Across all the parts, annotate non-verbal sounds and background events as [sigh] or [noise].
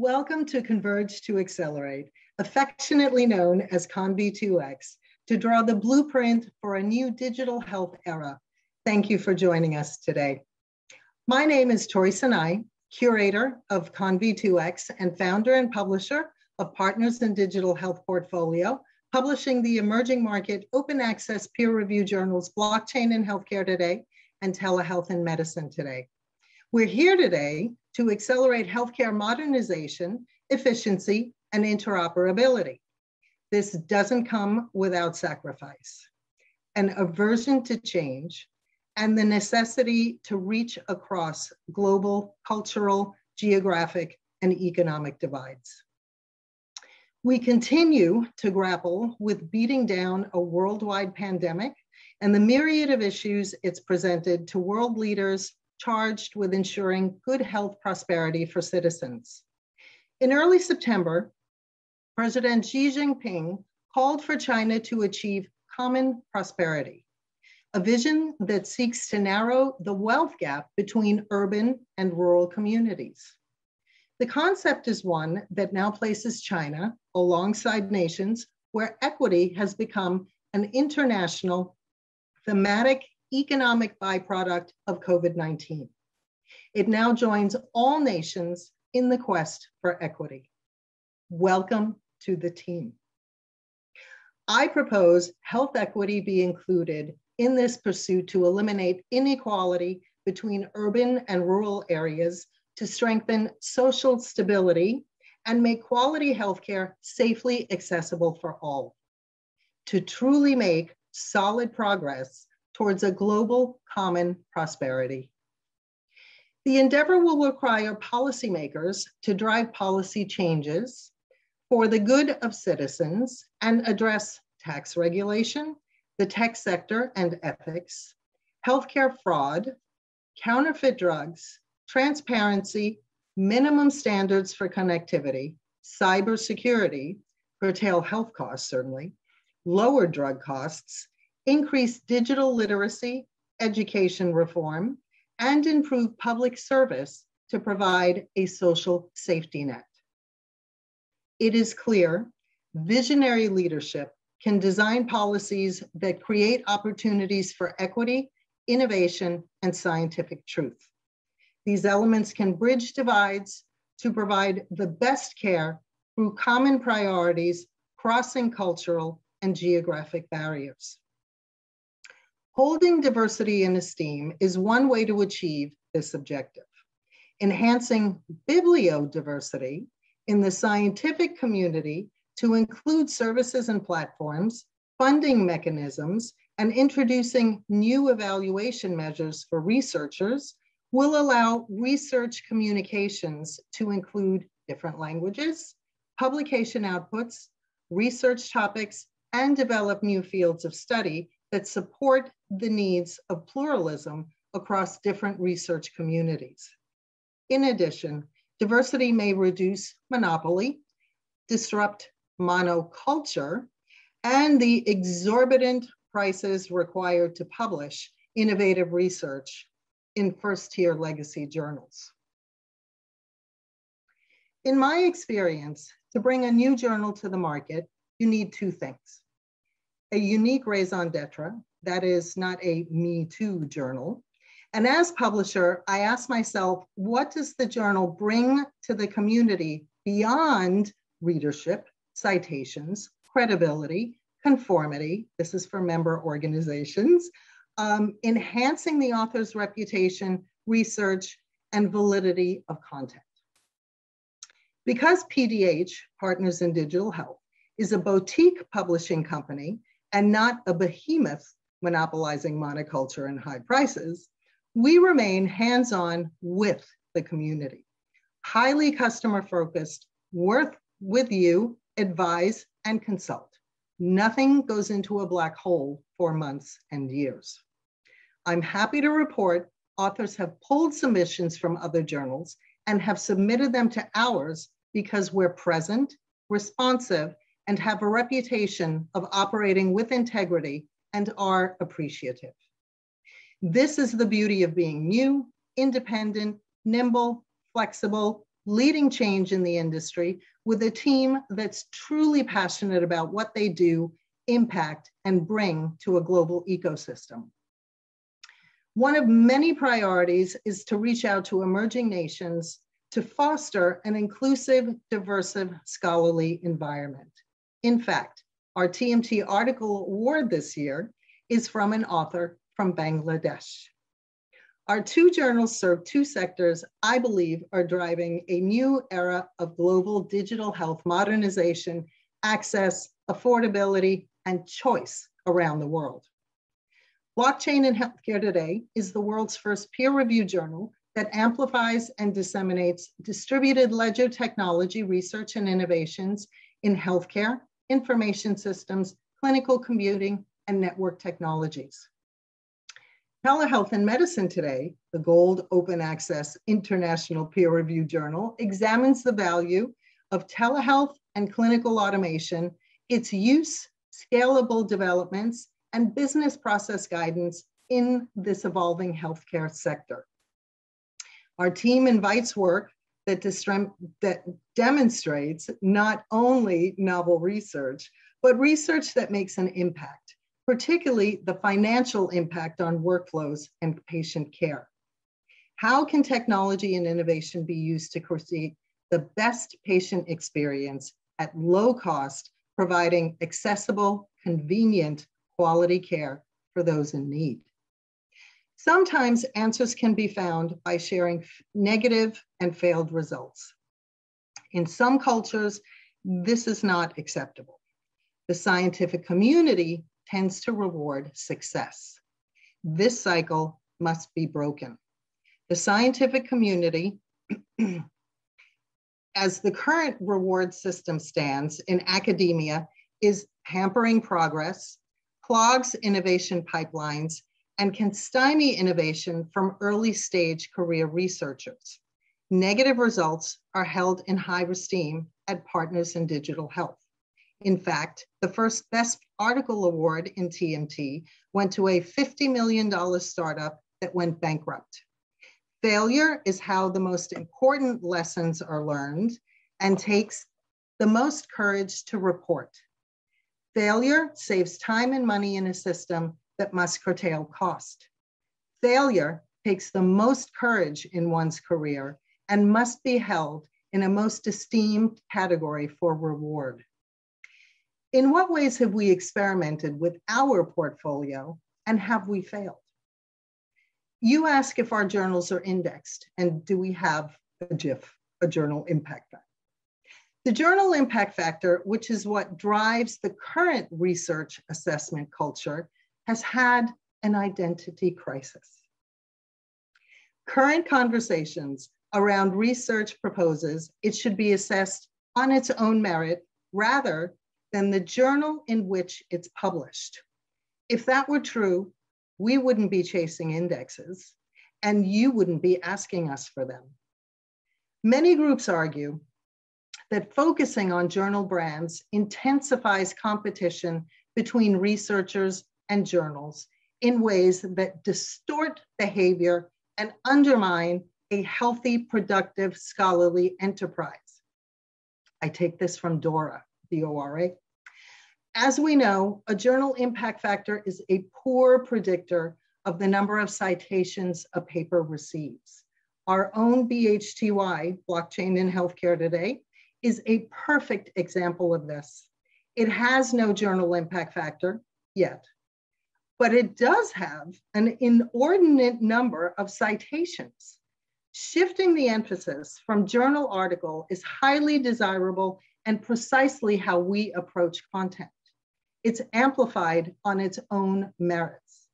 Welcome to Converge to Accelerate, affectionately known as CONV2X, to draw the blueprint for a new digital health era. Thank you for joining us today. My name is Tory Cenaj, curator of CONV2X and founder and publisher of Partners in Digital Health Portfolio, publishing the emerging market open access peer review journals Blockchain in Healthcare Today and Telehealth in Medicine Today. We're here today to accelerate healthcare modernization, efficiency, and interoperability. This doesn't come without sacrifice, an aversion to change, and the necessity to reach across global, cultural, geographic, and economic divides. We continue to grapple with beating down a worldwide pandemic and the myriad of issues it's presented to world leaders charged with ensuring good health prosperity for citizens. In early September, President Xi Jinping called for China to achieve common prosperity, a vision that seeks to narrow the wealth gap between urban and rural communities. The concept is one that now places China alongside nations where equity has become an international thematic economic byproduct of COVID 19. It now joins all nations in the quest for equity. Welcome to the team. I propose health equity be included in this pursuit to eliminate inequality between urban and rural areas to strengthen social stability and make quality healthcare safely accessible for all. To truly make solid progress towards a global common prosperity. The endeavor will require policymakers to drive policy changes for the good of citizens and address tax regulation, the tech sector and ethics, healthcare fraud, counterfeit drugs, transparency, minimum standards for connectivity, cybersecurity, curtail health costs certainly, lower drug costs, increase digital literacy, education reform, and improve public service to provide a social safety net. It is clear visionary leadership can design policies that create opportunities for equity, innovation, and scientific truth. These elements can bridge divides to provide the best care through common priorities, crossing cultural and geographic barriers. Holding diversity in esteem is one way to achieve this objective. Enhancing bibliodiversity in the scientific community to include services and platforms, funding mechanisms, and introducing new evaluation measures for researchers will allow research communications to include different languages, publication outputs, research topics, and develop new fields of study that support the needs of pluralism across different research communities. In addition, diversity may reduce monopoly, disrupt monoculture, and the exorbitant prices required to publish innovative research in first tier legacy journals. In my experience, to bring a new journal to the market, you need two things. A unique raison d'etre, that is not a Me Too journal. And as publisher, I ask myself, what does the journal bring to the community beyond readership, citations, credibility, conformity? This is for member organizations, um, enhancing the author's reputation, research, and validity of content. Because PDH, Partners in Digital Health, is a boutique publishing company and not a behemoth monopolizing monoculture and high prices, we remain hands on with the community, highly customer focused, work with you, advise, and consult. Nothing goes into a black hole for months and years. I'm happy to report authors have pulled submissions from other journals and have submitted them to ours because we're present, responsive, and have a reputation of operating with integrity and are appreciative. This is the beauty of being new, independent, nimble, flexible, leading change in the industry with a team that's truly passionate about what they do, impact, and bring to a global ecosystem. One of many priorities is to reach out to emerging nations to foster an inclusive, diverse, scholarly environment. In fact, our TMT article award this year is from an author from Bangladesh. Our two journals serve two sectors I believe are driving a new era of global digital health modernization, access, affordability, and choice around the world. Blockchain in Healthcare Today is the world's first peer-reviewed journal that amplifies and disseminates distributed ledger technology research and innovations in healthcare, information systems, clinical computing, and network technologies. Telehealth and Medicine Today, the gold open access international peer reviewed journal, examines the value of telehealth and clinical automation, its use, scalable developments, and business process guidance in this evolving healthcare sector. Our team invites work that, that demonstrates not only novel research, but research that makes an impact, particularly the financial impact on workflows and patient care. How can technology and innovation be used to create the best patient experience at low cost, providing accessible, convenient, quality care for those in need. Sometimes answers can be found by sharing negative and failed results. In some cultures, this is not acceptable. The scientific community tends to reward success. This cycle must be broken. The scientific community, [clears throat] as the current reward system stands in academia, is hampering progress, clogs innovation pipelines, and can stymie innovation from early stage career researchers. Negative results are held in high esteem at Partners in Digital Health. In fact, the first Best Article Award in TMT went to a $50 million startup that went bankrupt. Failure is how the most important lessons are learned and takes the most courage to report. Failure saves time and money in a system that must curtail cost. Failure takes the most courage in one's career and must be held in a most esteemed category for reward. In what ways have we experimented with our portfolio and have we failed? You ask if our journals are indexed and do we have a JIF, a journal impact factor? The journal impact factor, which is what drives the current research assessment culture, has had an identity crisis. Current conversations around research proposes it should be assessed on its own merit rather than the journal in which it's published. If that were true, we wouldn't be chasing indexes and you wouldn't be asking us for them. Many groups argue that focusing on journal brands intensifies competition between researchers and journals in ways that distort behavior and undermine a healthy, productive, scholarly enterprise. I take this from DORA, the ORA. As we know, a journal impact factor is a poor predictor of the number of citations a paper receives. Our own BHTY, Blockchain in Healthcare Today, is a perfect example of this. It has no journal impact factor yet, but it does have an inordinate number of citations. Shifting the emphasis from journal article is highly desirable and precisely how we approach content. It's amplified on its own merits.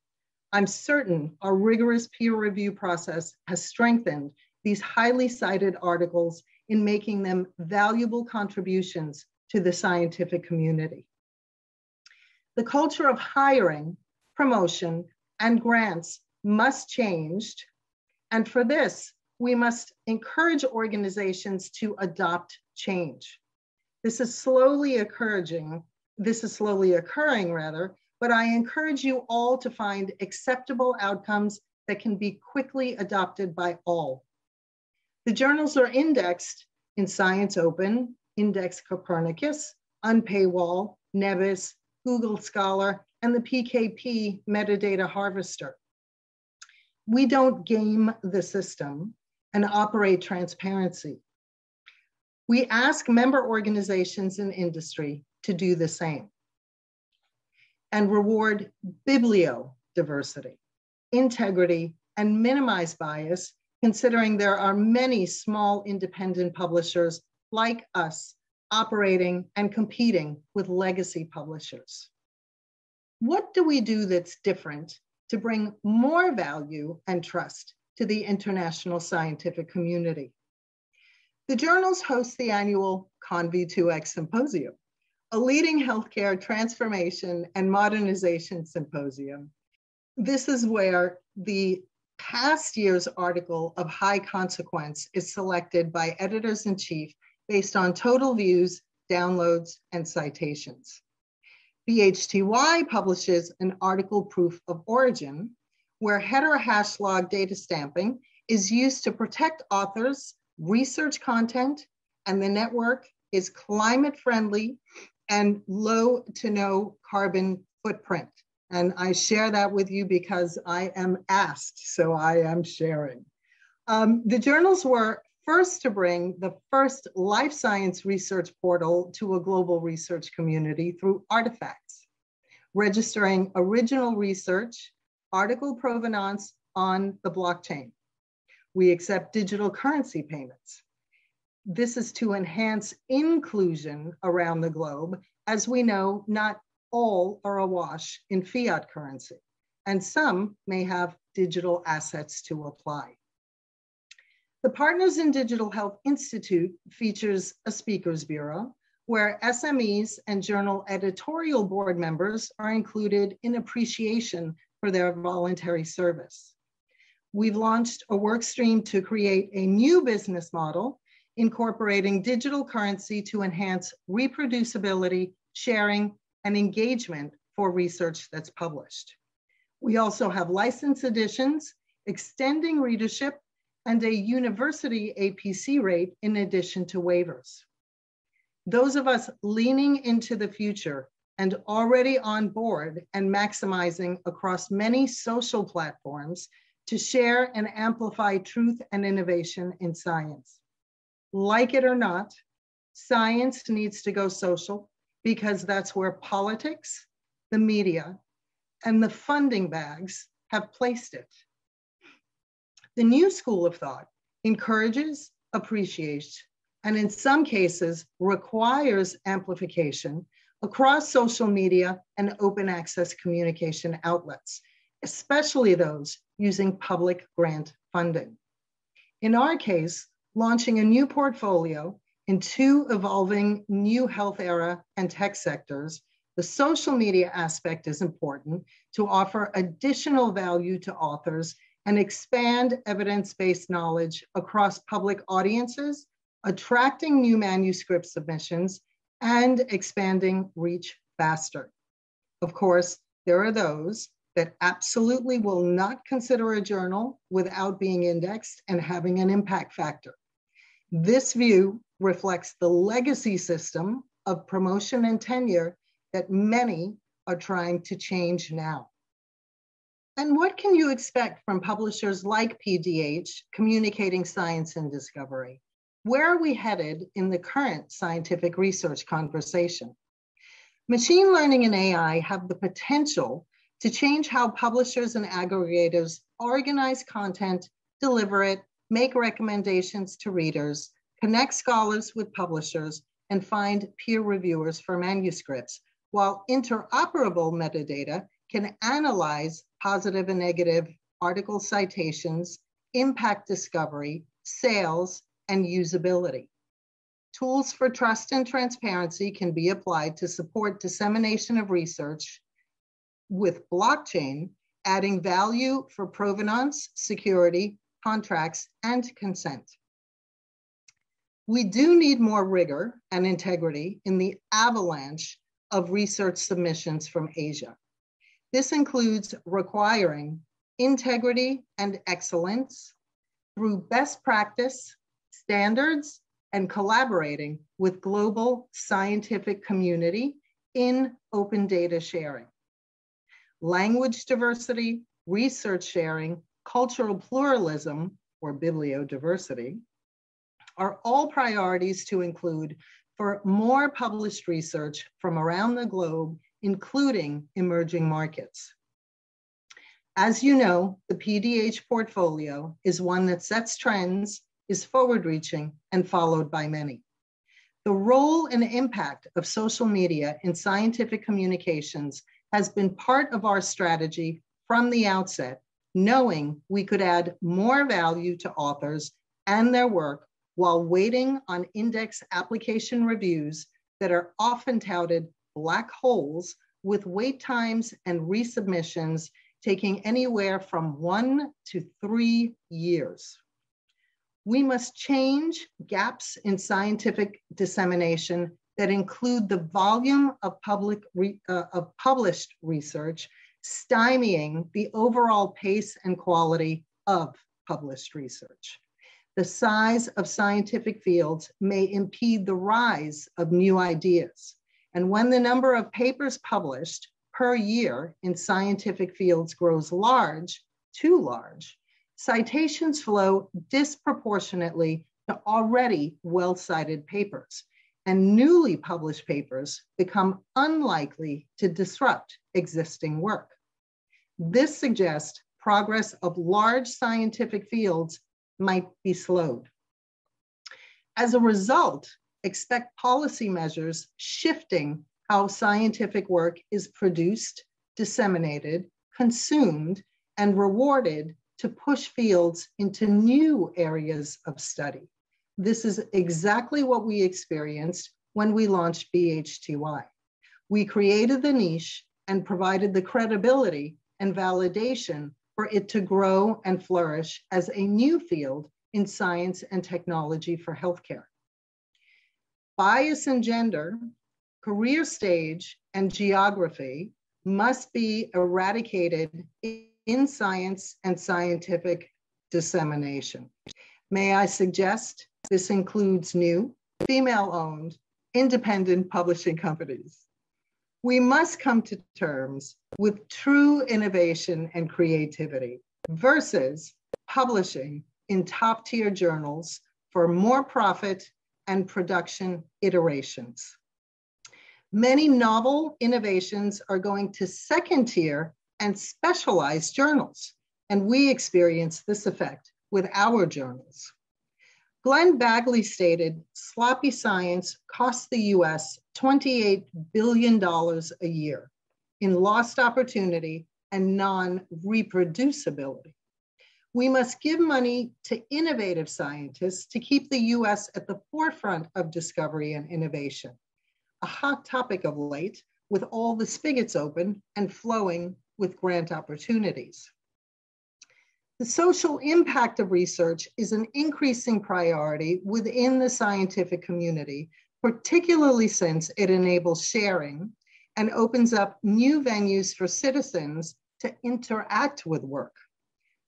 I'm certain our rigorous peer review process has strengthened these highly cited articles in making them valuable contributions to the scientific community. The culture of hiring, promotion, and grants must change. And for this, we must encourage organizations to adopt change. This is slowly occurring, this is slowly occurring rather, but I encourage you all to find acceptable outcomes that can be quickly adopted by all. The journals are indexed in Science Open, Index Copernicus, Unpaywall, Nebis, Google Scholar, and the PKP metadata harvester. We don't game the system and operate transparency. We ask member organizations and industry to do the same and reward bibliodiversity, integrity, and minimize bias, considering there are many small independent publishers like us operating and competing with legacy publishers. What do we do that's different to bring more value and trust to the international scientific community? The journals host the annual CONV2X Symposium, a leading healthcare transformation and modernization symposium. This is where the past year's article of high consequence is selected by editors in chief based on total views, downloads, and citations. BHTY publishes an article proof of origin where header hash log data stamping is used to protect authors research content, and the network is climate friendly and low to no carbon footprint. And I share that with you because I am asked, so I am sharing. Um, the journals were first to bring the first life science research portal to a global research community through artifacts, registering original research, article provenance on the blockchain. We accept digital currency payments. This is to enhance inclusion around the globe. As we know, not all are awash in fiat currency, and some may have digital assets to apply. The Partners in Digital Health Institute features a speakers bureau where SMEs and journal editorial board members are included in appreciation for their voluntary service we've launched a work stream to create a new business model incorporating digital currency to enhance reproducibility, sharing, and engagement for research that's published. We also have license editions, extending readership, and a university APC rate in addition to waivers. Those of us leaning into the future and already on board and maximizing across many social platforms to share and amplify truth and innovation in science. Like it or not, science needs to go social because that's where politics, the media, and the funding bags have placed it. The new school of thought encourages, appreciates, and in some cases requires amplification across social media and open access communication outlets, especially those using public grant funding. In our case, launching a new portfolio in two evolving new health era and tech sectors, the social media aspect is important to offer additional value to authors and expand evidence-based knowledge across public audiences, attracting new manuscript submissions, and expanding reach faster. Of course, there are those that absolutely will not consider a journal without being indexed and having an impact factor. This view reflects the legacy system of promotion and tenure that many are trying to change now. And what can you expect from publishers like PDH communicating science and discovery? Where are we headed in the current scientific research conversation? Machine learning and AI have the potential to change how publishers and aggregators organize content, deliver it, make recommendations to readers, connect scholars with publishers, and find peer reviewers for manuscripts, while interoperable metadata can analyze positive and negative article citations, impact discovery, sales, and usability. Tools for trust and transparency can be applied to support dissemination of research with blockchain, adding value for provenance, security, contracts, and consent. We do need more rigor and integrity in the avalanche of research submissions from Asia. This includes requiring integrity and excellence through best practice, standards, and collaborating with global scientific community in open data sharing. Language diversity, research sharing, cultural pluralism, or bibliodiversity, are all priorities to include for more published research from around the globe, including emerging markets. As you know, the PDH portfolio is one that sets trends, is forward reaching, and followed by many. The role and impact of social media in scientific communications has been part of our strategy from the outset, knowing we could add more value to authors and their work while waiting on index application reviews that are often touted black holes with wait times and resubmissions taking anywhere from one to three years. We must change gaps in scientific dissemination that include the volume of, public uh, of published research, stymieing the overall pace and quality of published research. The size of scientific fields may impede the rise of new ideas. And when the number of papers published per year in scientific fields grows large, too large, citations flow disproportionately to already well-cited papers, and newly published papers become unlikely to disrupt existing work. This suggests progress of large scientific fields might be slowed. As a result, expect policy measures shifting how scientific work is produced, disseminated, consumed, and rewarded to push fields into new areas of study. This is exactly what we experienced when we launched BHTY. We created the niche and provided the credibility and validation for it to grow and flourish as a new field in science and technology for healthcare. Bias in gender, career stage, and geography must be eradicated in science and scientific dissemination. May I suggest this includes new, female owned, independent publishing companies. We must come to terms with true innovation and creativity versus publishing in top tier journals for more profit and production iterations. Many novel innovations are going to second tier and specialized journals, and we experience this effect with our journals. Glenn Begley stated sloppy science costs the US $28 billion a year in lost opportunity and non-reproducibility. We must give money to innovative scientists to keep the US at the forefront of discovery and innovation, a hot topic of late with all the spigots open and flowing with grant opportunities. The social impact of research is an increasing priority within the scientific community, particularly since it enables sharing and opens up new venues for citizens to interact with work.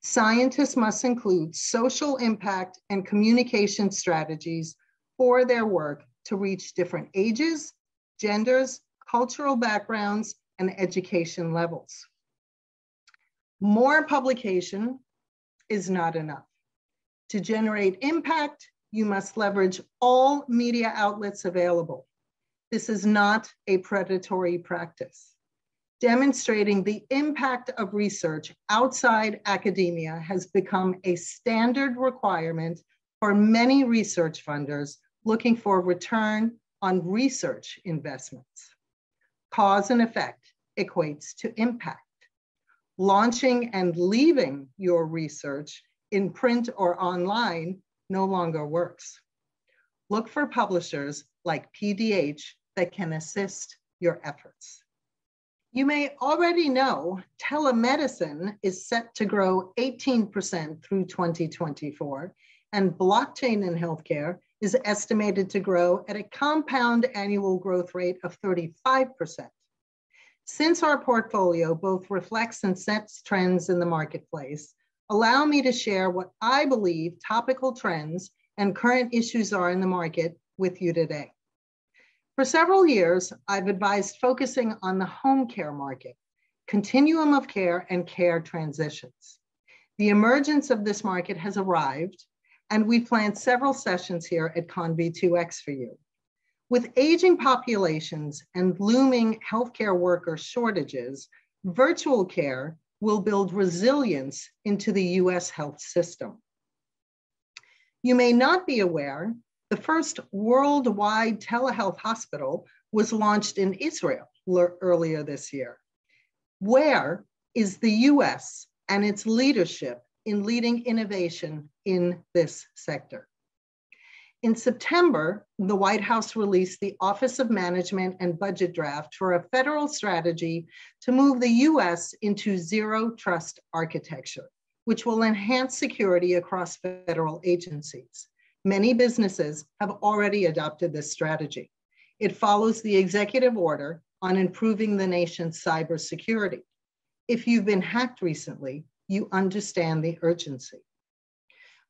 Scientists must include social impact and communication strategies for their work to reach different ages, genders, cultural backgrounds, and education levels. More publication is not enough. To generate impact, you must leverage all media outlets available. This is not a predatory practice. Demonstrating the impact of research outside academia has become a standard requirement for many research funders looking for return on research investments. Cause and effect equates to impact. Launching and leaving your research in print or online no longer works. Look for publishers like PDH that can assist your efforts. You may already know telemedicine is set to grow 18% through 2024, and blockchain in healthcare is estimated to grow at a compound annual growth rate of 35%. Since our portfolio both reflects and sets trends in the marketplace, allow me to share what I believe topical trends and current issues are in the market with you today. For several years, I've advised focusing on the home care market, continuum of care and care transitions. The emergence of this market has arrived, and we planned several sessions here at CONV2X for you. With aging populations and looming healthcare worker shortages, virtual care will build resilience into the US health system. You may not be aware, the first worldwide telehealth hospital was launched in Israel earlier this year. Where is the US and its leadership in leading innovation in this sector? In September, the White House released the Office of Management and Budget draft for a federal strategy to move the US into zero trust architecture, which will enhance security across federal agencies. Many businesses have already adopted this strategy. It follows the executive order on improving the nation's cybersecurity. If you've been hacked recently, you understand the urgency.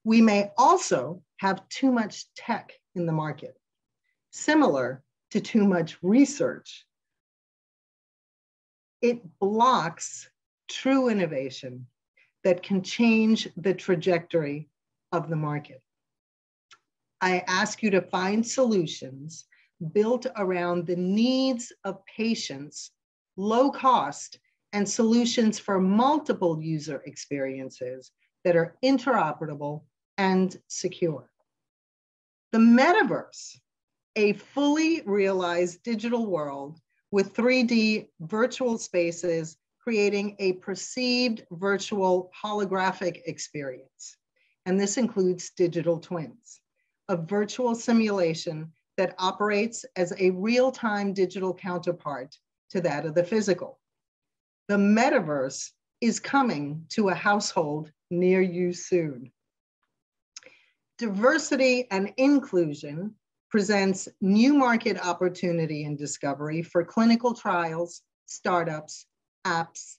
We may also have too much tech in the market, similar to too much research. It blocks true innovation that can change the trajectory of the market. I ask you to find solutions built around the needs of patients, low cost, and solutions for multiple user experiences that are interoperable and secure. The metaverse, a fully realized digital world with 3D virtual spaces creating a perceived virtual holographic experience. And this includes digital twins, a virtual simulation that operates as a real-time digital counterpart to that of the physical. The metaverse is coming to a household near you soon. Diversity and inclusion presents new market opportunity and discovery for clinical trials, startups, apps,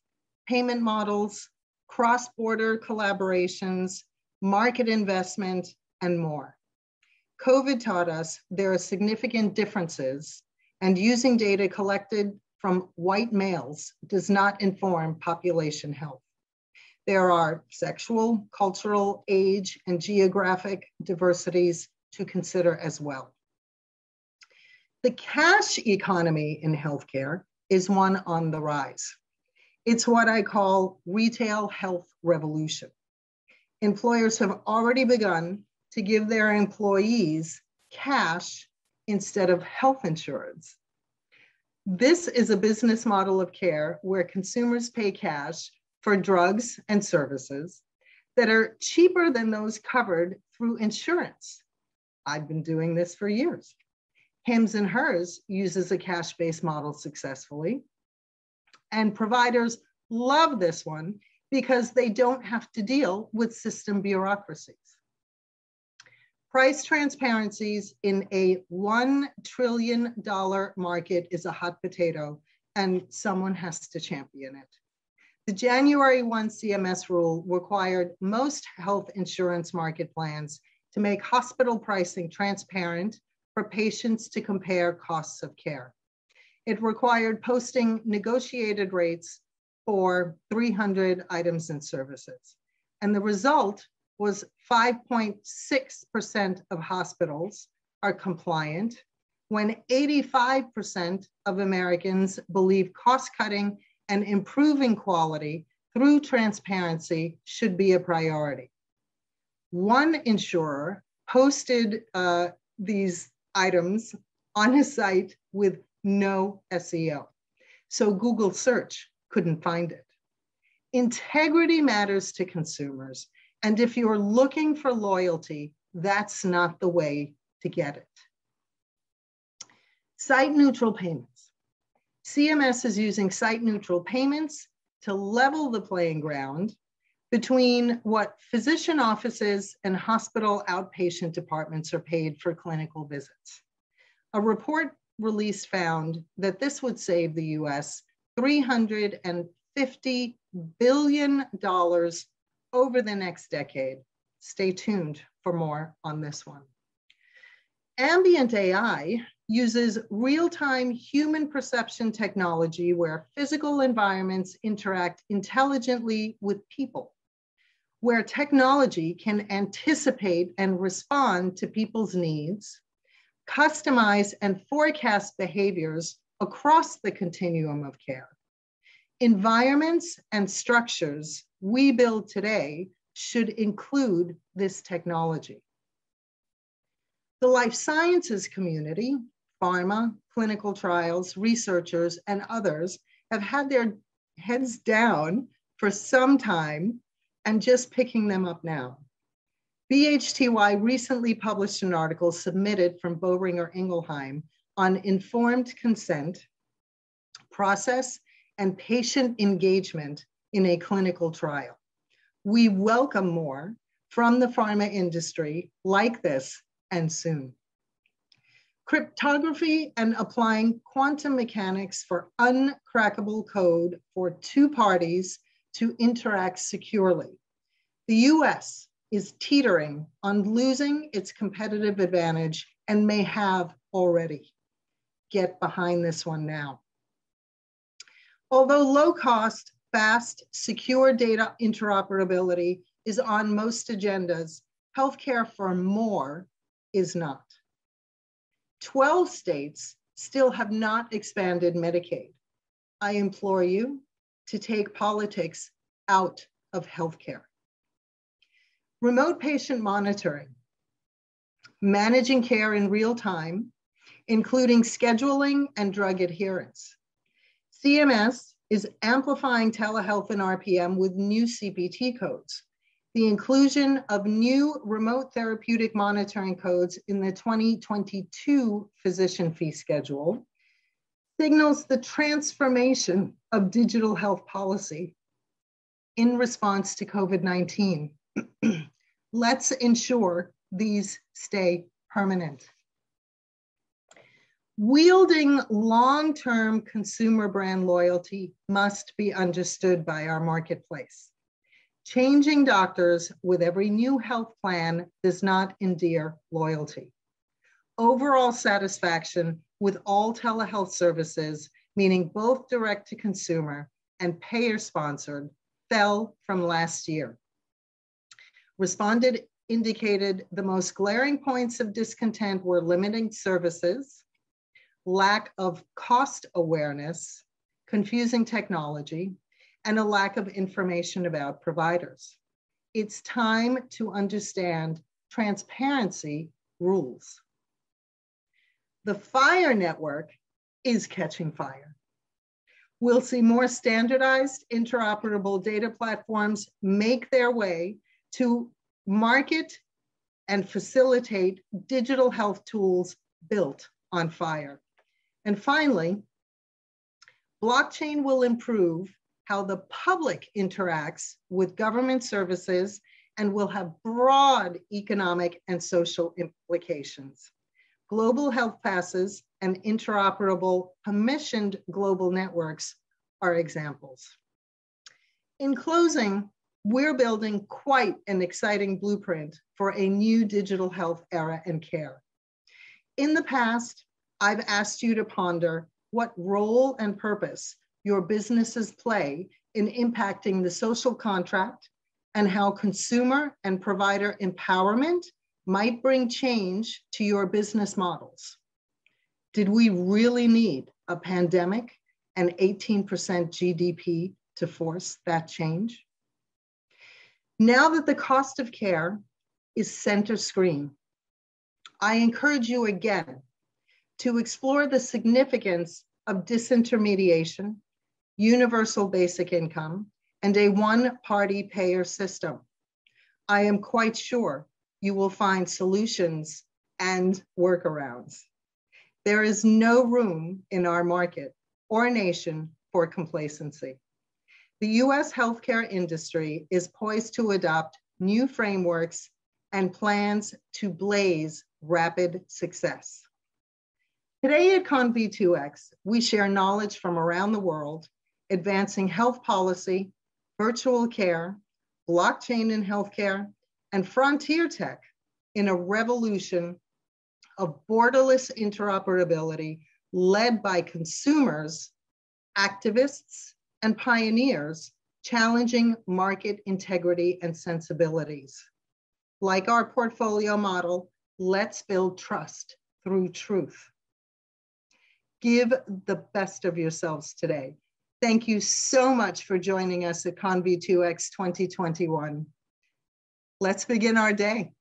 payment models, cross-border collaborations, market investment, and more. COVID taught us there are significant differences and using data collected from white males does not inform population health. There are sexual, cultural, age, and geographic diversities to consider as well. The cash economy in healthcare is one on the rise. It's what I call retail health revolution. Employers have already begun to give their employees cash instead of health insurance. This is a business model of care where consumers pay cash for drugs and services that are cheaper than those covered through insurance. I've been doing this for years. Hims and Hers uses a cash-based model successfully. And providers love this one because they don't have to deal with system bureaucracies. Price transparencies in a $1 trillion market is a hot potato, and someone has to champion it. The January 1 CMS rule required most health insurance market plans to make hospital pricing transparent for patients to compare costs of care. It required posting negotiated rates for 300 items and services. And the result was 5.6% of hospitals are compliant when 85% of Americans believe cost cutting and improving quality through transparency should be a priority. One insurer posted uh, these items on his site with no SEO. So Google search couldn't find it. Integrity matters to consumers. And if you're looking for loyalty, that's not the way to get it. Site neutral payments. CMS is using site neutral payments to level the playing ground between what physician offices and hospital outpatient departments are paid for clinical visits. A report released found that this would save the US $350 billion over the next decade. Stay tuned for more on this one. Ambient AI uses real-time human perception technology where physical environments interact intelligently with people, where technology can anticipate and respond to people's needs, customize and forecast behaviors across the continuum of care. Environments and structures we build today should include this technology. The life sciences community, pharma, clinical trials, researchers, and others have had their heads down for some time and just picking them up now. BHTY recently published an article submitted from Boehringer Ingelheim on informed consent, process, and patient engagement in a clinical trial. We welcome more from the pharma industry like this and soon. Cryptography and applying quantum mechanics for uncrackable code for two parties to interact securely. The US is teetering on losing its competitive advantage and may have already. Get behind this one now. Although low cost, fast, secure data interoperability is on most agendas, healthcare for more is not. 12 states still have not expanded Medicaid. I implore you to take politics out of healthcare. Remote patient monitoring, managing care in real time, including scheduling and drug adherence. CMS is amplifying telehealth and RPM with new CPT codes the inclusion of new remote therapeutic monitoring codes in the 2022 physician fee schedule signals the transformation of digital health policy in response to COVID-19. [clears throat] Let's ensure these stay permanent. Wielding long-term consumer brand loyalty must be understood by our marketplace. Changing doctors with every new health plan does not endear loyalty. Overall satisfaction with all telehealth services, meaning both direct to consumer and payer sponsored, fell from last year. Responded indicated the most glaring points of discontent were limiting services, lack of cost awareness, confusing technology, and a lack of information about providers. It's time to understand transparency rules. The FHIR network is catching fire. We'll see more standardized interoperable data platforms make their way to market and facilitate digital health tools built on FHIR. And finally, blockchain will improve how the public interacts with government services and will have broad economic and social implications. Global health passes and interoperable permissioned global networks are examples. In closing, we're building quite an exciting blueprint for a new digital health era and care. In the past, I've asked you to ponder what role and purpose your businesses play in impacting the social contract and how consumer and provider empowerment might bring change to your business models. Did we really need a pandemic and 18% GDP to force that change? Now that the cost of care is center screen, I encourage you again to explore the significance of disintermediation universal basic income, and a one-party payer system. I am quite sure you will find solutions and workarounds. There is no room in our market or nation for complacency. The US healthcare industry is poised to adopt new frameworks and plans to blaze rapid success. Today at ConV2X, we share knowledge from around the world advancing health policy, virtual care, blockchain in healthcare, and frontier tech in a revolution of borderless interoperability led by consumers, activists, and pioneers challenging market integrity and sensibilities. Like our portfolio model, let's build trust through truth. Give the best of yourselves today. Thank you so much for joining us at CONV2X 2021. Let's begin our day.